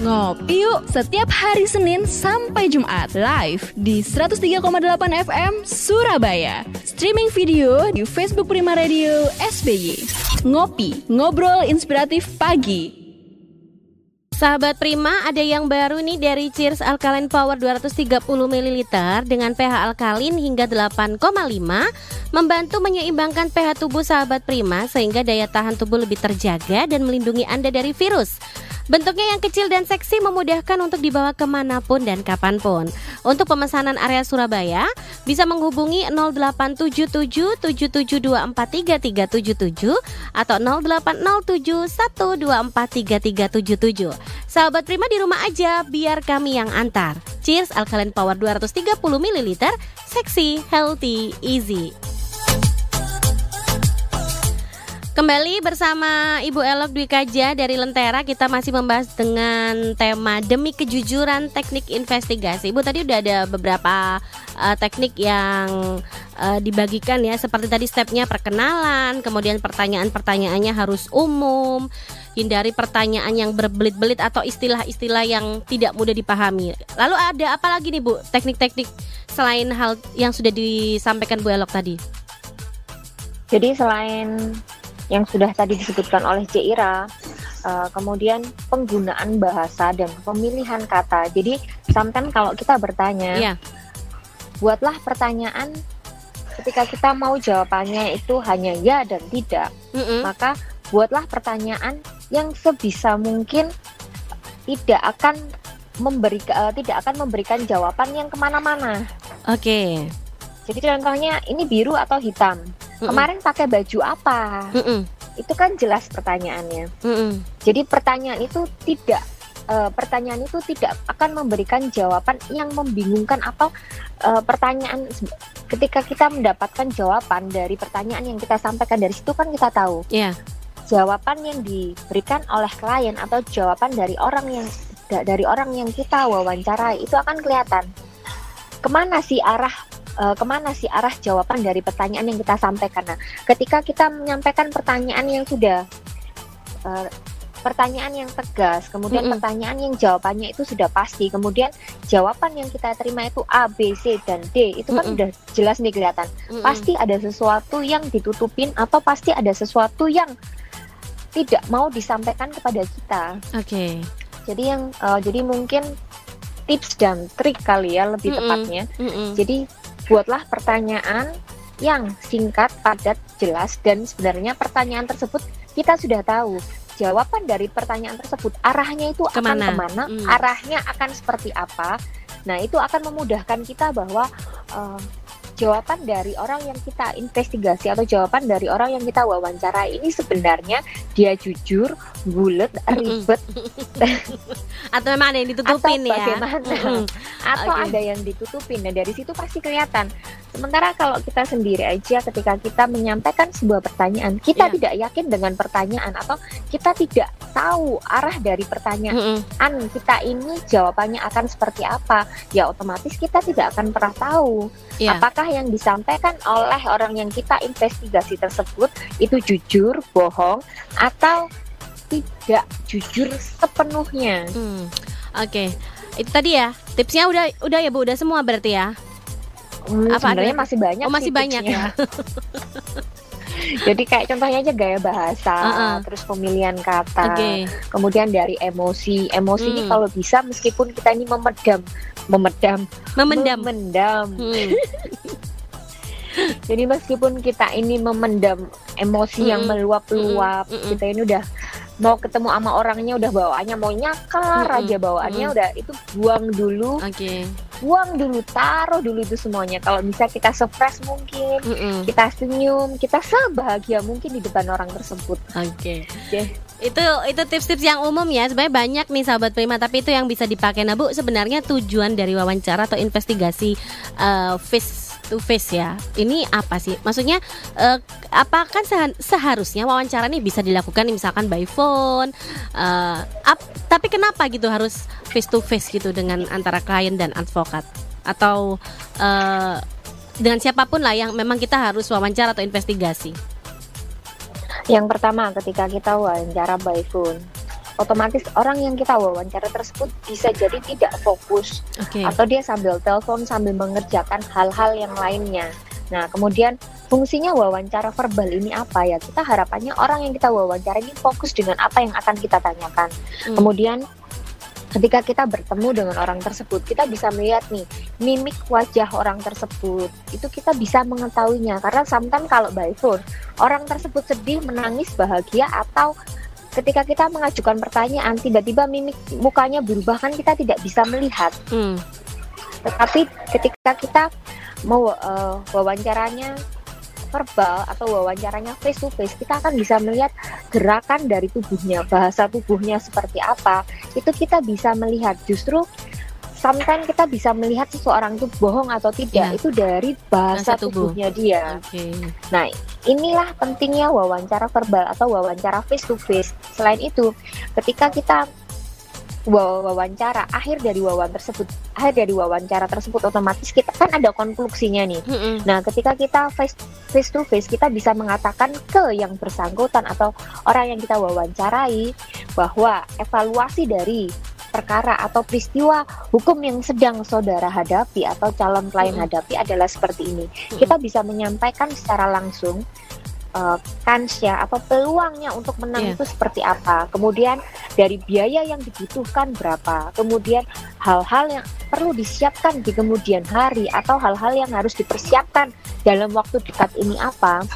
Ngopi yuk setiap hari Senin sampai Jumat live di 103,8 FM Surabaya. Streaming video di Facebook Prima Radio SBY. Ngopi, ngobrol inspiratif pagi. Sahabat Prima, ada yang baru nih dari Cheers Alkaline Power 230 ml dengan pH alkalin hingga 8,5 membantu menyeimbangkan pH tubuh sahabat Prima sehingga daya tahan tubuh lebih terjaga dan melindungi Anda dari virus. Bentuknya yang kecil dan seksi memudahkan untuk dibawa ke mana pun dan kapan pun. Untuk pemesanan area Surabaya, bisa menghubungi 087777243377 atau 080712433377. Sahabat Prima di rumah aja, biar kami yang antar. Cheers Alkaline Power 230 ml, seksi, healthy, easy. Kembali bersama Ibu Elok Dwi Kaja dari Lentera. Kita masih membahas dengan tema Demi Kejujuran Teknik Investigasi. Ibu tadi udah ada beberapa uh, teknik yang uh, dibagikan ya. Seperti tadi stepnya perkenalan Kemudian pertanyaan-pertanyaannya harus umum Hindari pertanyaan yang berbelit-belit atau istilah-istilah yang tidak mudah dipahami. Lalu ada apa lagi nih Bu teknik-teknik selain hal yang sudah disampaikan Bu Elok tadi? Jadi selain yang sudah tadi disebutkan oleh Jaira, uh, kemudian penggunaan bahasa dan pemilihan kata. Jadi sometimes kalau kita bertanya, yeah. buatlah pertanyaan ketika kita mau jawabannya itu hanya ya dan tidak, mm -hmm. maka buatlah pertanyaan yang sebisa mungkin tidak akan memberi uh, tidak akan memberikan jawaban yang ke mana-mana. Oke. Okay. Jadi contohnya ini biru atau hitam kemarin pakai baju apa mm -mm. itu kan jelas pertanyaannya mm -mm. jadi pertanyaan itu tidak uh, pertanyaan itu tidak akan memberikan jawaban yang membingungkan atau uh, pertanyaan ketika kita mendapatkan jawaban dari pertanyaan yang kita sampaikan dari situ kan kita tahu yeah. jawaban yang diberikan oleh klien atau jawaban dari orang yang dari orang yang kita wawancarai itu akan kelihatan ke mana sih arah uh, ke mana sih arah jawaban dari pertanyaan yang kita sampaikan. Nah, ketika kita menyampaikan pertanyaan yang sudah uh, pertanyaan yang tegas, kemudian mm -hmm. pertanyaan yang jawabannya itu sudah pasti, kemudian jawaban yang kita terima itu A, B, C dan D, itu kan mm -hmm. udah jelas nih kelihatan. Mm -hmm. Pasti ada sesuatu yang ditutupin atau pasti ada sesuatu yang tidak mau disampaikan kepada kita. Oke. Okay. Jadi yang uh, jadi mungkin tips dan trik kali ya lebih mm -hmm. tepatnya. Mm -hmm. Jadi buatlah pertanyaan yang singkat, padat, jelas dan sebenarnya pertanyaan tersebut kita sudah tahu jawaban dari pertanyaan tersebut arahnya itu ke mana? akan ke mana, hmm. arahnya akan seperti apa. Nah itu akan memudahkan kita bahwa uh, jawaban dari orang yang kita investigasi atau jawaban dari orang yang kita wawancara ini sebenarnya dia jujur, bulat, ribet, atau memang ada yang ditutupin atau ya? Bagaimana? atau okay. ada yang ditutupin. Nah dari situ pasti kelihatan. Sementara kalau kita sendiri aja ketika kita menyampaikan sebuah pertanyaan, kita yeah. tidak yakin dengan pertanyaan atau kita tidak tahu arah dari pertanyaan mm -hmm. kita ini jawabannya akan seperti apa, ya otomatis kita tidak akan pernah tahu yeah. apakah yang disampaikan oleh orang yang kita investigasi tersebut itu jujur, bohong, atau tidak jujur sepenuhnya. Hmm. Oke, okay. itu tadi ya tipsnya udah udah ya bu, udah semua berarti ya? Hmm, Apa sebenarnya masih banyak? Oh masih banyak ya. Jadi kayak contohnya aja gaya bahasa, uh -uh. terus pemilihan kata, okay. kemudian dari emosi. Emosi hmm. ini kalau bisa meskipun kita ini memedam, memedam, memendam, memendam. Hmm. Jadi meskipun kita ini memendam emosi mm yang meluap-luap, mm kita ini udah mau ketemu sama orangnya udah bawaannya mau nyakar mm aja bawaannya mm udah itu buang dulu. Oke. Okay. Buang dulu, taruh dulu itu semuanya. Kalau bisa kita sefresh mungkin, mm kita senyum, kita sebahagia mungkin di depan orang tersebut. Oke. Okay. Okay itu itu tips-tips yang umum ya sebenarnya banyak nih sahabat prima tapi itu yang bisa dipakai nah bu sebenarnya tujuan dari wawancara atau investigasi uh, to face ya. Ini apa sih? Maksudnya uh, apakah seharusnya wawancara ini bisa dilakukan misalkan by phone? Uh, ap, tapi kenapa gitu harus face to face gitu dengan antara klien dan advokat? Atau uh, dengan siapa pun lah yang memang kita harus wawancara atau investigasi? Yang pertama ketika kita wawancara by phone otomatis orang yang kita wawancara tersebut bisa jadi tidak fokus Oke. atau dia sambil telepon sambil mengerjakan hal-hal yang lainnya. Nah, kemudian fungsinya wawancara verbal ini apa ya? Kita harapannya orang yang kita wawancara ini fokus dengan apa yang akan kita tanyakan. Hmm. Kemudian ketika kita bertemu dengan orang tersebut, kita bisa melihat nih mimik wajah orang tersebut. Itu kita bisa mengetahuinya karena sometimes kalau by phone, orang tersebut sedih, menangis, bahagia atau ketika kita mengajukan pertanyaan tiba-tiba mimik mukanya berubah kan kita tidak bisa melihat. Hmm. Tetapi ketika kita mau eh, wawancaranya verbal atau wawancaranya face to face, kita akan bisa melihat gerakan dari tubuhnya, bahasa tubuhnya seperti apa. Itu kita bisa melihat justru sometimes kita bisa melihat seseorang itu bohong atau tidak Iya. itu dari bahasa, Bahasa tubuh. tubuhnya dia. Oke. Nah, inilah pentingnya wawancara verbal atau wawancara face to face. Selain itu, ketika kita wa- wawancara akhir dari wawancara tersebut, akhir dari wawancara tersebut otomatis kita kan ada konklusinya nih. Mm-mm. Nah, ketika kita face face to face, kita bisa mengatakan ke yang bersangkutan atau orang yang kita wawancarai bahwa evaluasi dari perkara atau peristiwa hukum yang sedang saudara hadapi atau calon klien Mm-mm. hadapi adalah seperti ini. Kita bisa menyampaikan secara langsung uh, kansnya atau peluangnya untuk menang Iya. itu seperti apa. Kemudian dari biaya yang dibutuhkan berapa. Kemudian hal-hal yang perlu disiapkan di kemudian hari atau hal-hal yang harus dipersiapkan dalam waktu dekat ini apa.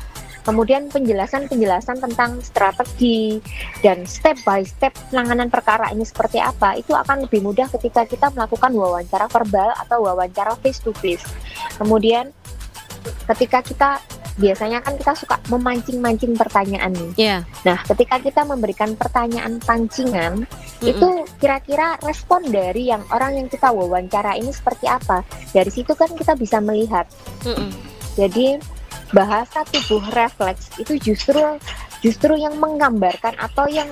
Kemudian penjelasan-penjelasan tentang strategi dan step by step penanganan perkara ini seperti apa itu akan lebih mudah ketika kita melakukan wawancara verbal atau wawancara face to face. Kemudian ketika kita biasanya kan kita suka memancing-mancing pertanyaan nih. Iya. Nah, ketika kita memberikan pertanyaan pancingan, Mm-mm. itu kira-kira respon dari yang orang yang kita wawancara ini seperti apa? Dari situ kan kita bisa melihat. Mm-mm. Jadi bahasa tubuh refleks itu justru justru yang menggambarkan atau yang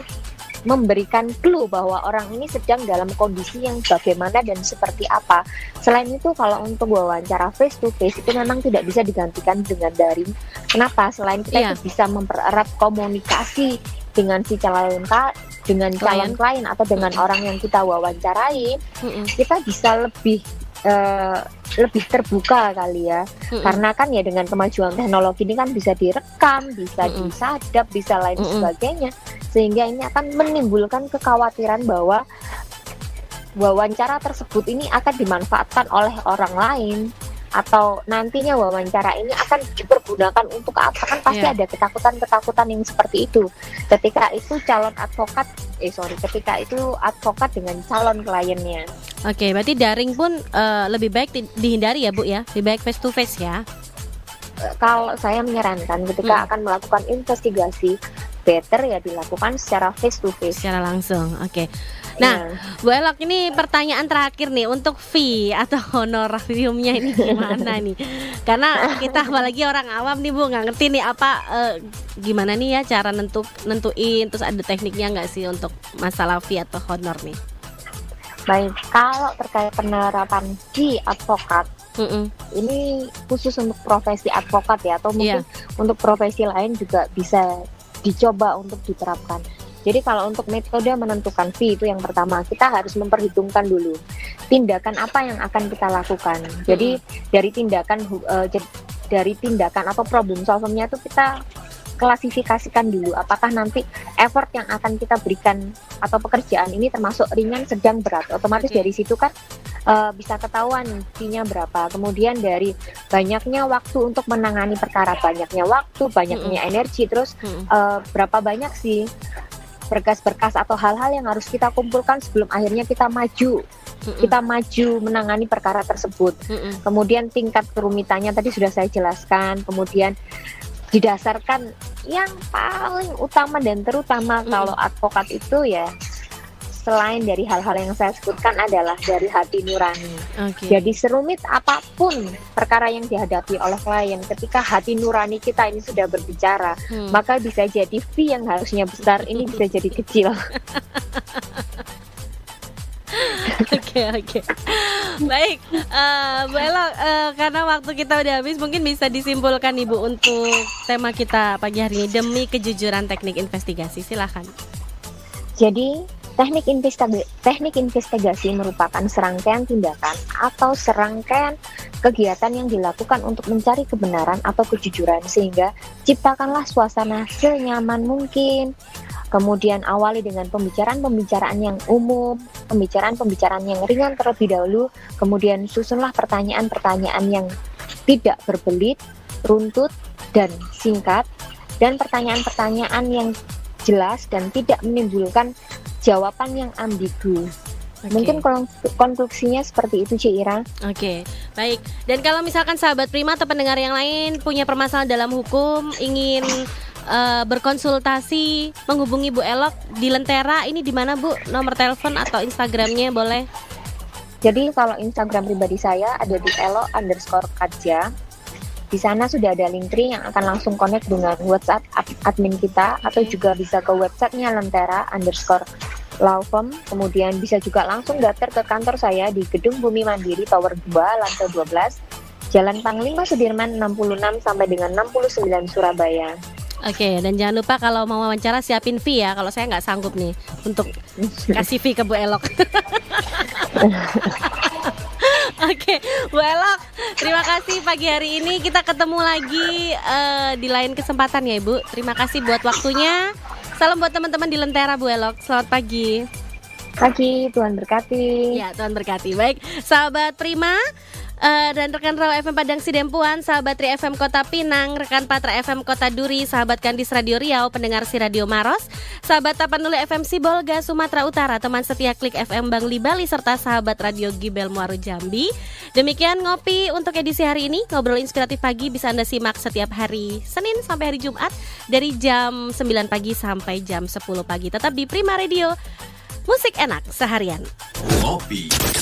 memberikan clue bahwa orang ini sedang dalam kondisi yang bagaimana dan seperti apa. Selain itu kalau untuk wawancara face to face itu memang tidak bisa digantikan dengan daring. Kenapa? Selain kita Iya. itu bisa mempererat komunikasi dengan si calon dengan calon klien atau dengan orang yang kita wawancarai, Mm-mm. kita bisa lebih eh, lebih terbuka kali ya Mm-mm. karena kan ya dengan kemajuan teknologi ini kan bisa direkam, bisa Mm-mm. disadap, bisa lain Mm-mm. sebagainya, sehingga ini akan menimbulkan kekhawatiran bahwa wawancara tersebut ini akan dimanfaatkan oleh orang lain atau nantinya wawancara ini akan dipergunakan untuk apa kan pasti Iya. ada ketakutan-ketakutan yang seperti itu ketika itu calon advokat eh sorry ketika itu advokat dengan calon kliennya Oke, berarti daring pun eh, lebih baik di- dihindari ya, Bu ya. Lebih baik face to face ya. Eh, kalau saya menyarankan ketika Hmm. akan melakukan investigasi better ya dilakukan secara face to face. Secara langsung. Oke. Nah, Iya. Bu Elok ini pertanyaan terakhir nih untuk fee atau honorariumnya ini gimana nih? Karena kita apalagi orang awam nih Bu nggak ngerti nih apa eh, gimana nih ya cara nentu nentuin terus ada tekniknya nggak sih untuk masalah fee atau honor nih? baik kalau terkait penerapan di advokat Mm-mm. ini khusus untuk profesi advokat ya atau mungkin untuk profesi lain juga bisa dicoba untuk diterapkan. Jadi kalau untuk metode menentukan fee itu yang pertama kita harus memperhitungkan dulu tindakan apa yang akan kita lakukan. Jadi dari tindakan jad- dari tindakan atau problem solvingnya itu kita klasifikasikan dulu apakah nanti effort yang akan kita berikan atau pekerjaan ini termasuk ringan, sedang, berat. Otomatis dari situ kan eh, bisa ketahuan fee-nya berapa. Kemudian dari banyaknya waktu untuk menangani perkara, banyaknya waktu, banyaknya energi, terus eh, berapa banyak sih berkas-berkas atau hal-hal yang harus kita kumpulkan sebelum akhirnya kita maju, Mm-mm. kita maju menangani perkara tersebut. Mm-mm. Kemudian tingkat kerumitannya tadi sudah saya jelaskan. Kemudian didasarkan yang paling utama dan terutama Mm. kalau advokat itu ya selain dari hal-hal yang saya sebutkan adalah dari hati nurani. Oke. Jadi serumit apa pun perkara yang dihadapi oleh klien, ketika hati nurani kita ini sudah berbicara, Hmm. maka bisa jadi fee yang harusnya besar ini bisa jadi kecil. Oke oke. Baik, eh Bu Elo, eh, karena waktu kita udah habis, mungkin bisa disimpulkan Ibu untuk tema kita pagi hari ini demi kejujuran teknik investigasi. Silahkan. Jadi Teknik investigasi, teknik investigasi merupakan serangkaian tindakan atau serangkaian kegiatan yang dilakukan untuk mencari kebenaran atau kejujuran sehingga ciptakanlah suasana senyaman mungkin. Kemudian awali dengan pembicaraan-pembicaraan yang umum, pembicaraan-pembicaraan yang ringan terlebih dahulu, kemudian susunlah pertanyaan-pertanyaan yang tidak berbelit, runtut, dan singkat, dan pertanyaan-pertanyaan yang jelas dan tidak menimbulkan jawaban yang ambigu. Okay. Mungkin konklusinya seperti itu, Cik Ira. Oke, okay. baik. Dan kalau misalkan sahabat Prima atau pendengar yang lain punya permasalahan dalam hukum, ingin uh, berkonsultasi, menghubungi Bu Elok di Lentera, ini di mana Bu? Nomor telepon atau Instagramnya boleh? Jadi kalau Instagram pribadi saya ada di elok underscore kaja. Di sana sudah ada link tree yang akan langsung connect dengan WhatsApp admin kita atau juga bisa ke websitenya Lentera underscore law firm. Kemudian bisa juga langsung daftar ke kantor saya di Gedung Bumi Mandiri Tower 2 lantai 12 Jalan Panglima Sudirman 66 sampai dengan 69 Surabaya. Oke, dan jangan lupa kalau mau wawancara siapin fee ya. Kalau saya nggak sanggup nih untuk kasih fee ke Bu Elok. Oke, Bu Elok, terima kasih pagi hari ini kita ketemu lagi uh, di lain kesempatan ya Ibu. Terima kasih buat waktunya. Salam buat teman-teman di Lentera Bu Elok. Selamat pagi. Pagi, Tuhan berkati. Ya, Tuhan berkati. Baik, sahabat Prima, uh, dan rekan Rawa FM Padang Sidempuan, sahabat Tri FM Kota Pinang, rekan Patra FM Kota Duri, sahabat Kandis Radio Riau, pendengar si Radio Maros, sahabat Tapanuli FM Sibolga Sumatera Utara, teman setia Klik FM Bangli Bali serta sahabat Radio Gibel Muaru Jambi. Demikian ngopi untuk edisi hari ini. Ngobrol inspiratif pagi bisa Anda simak setiap hari Senin sampai hari Jumat dari jam 9 pagi sampai jam 10 pagi. Tetap di Prima Radio. Musik enak seharian. Ngopi.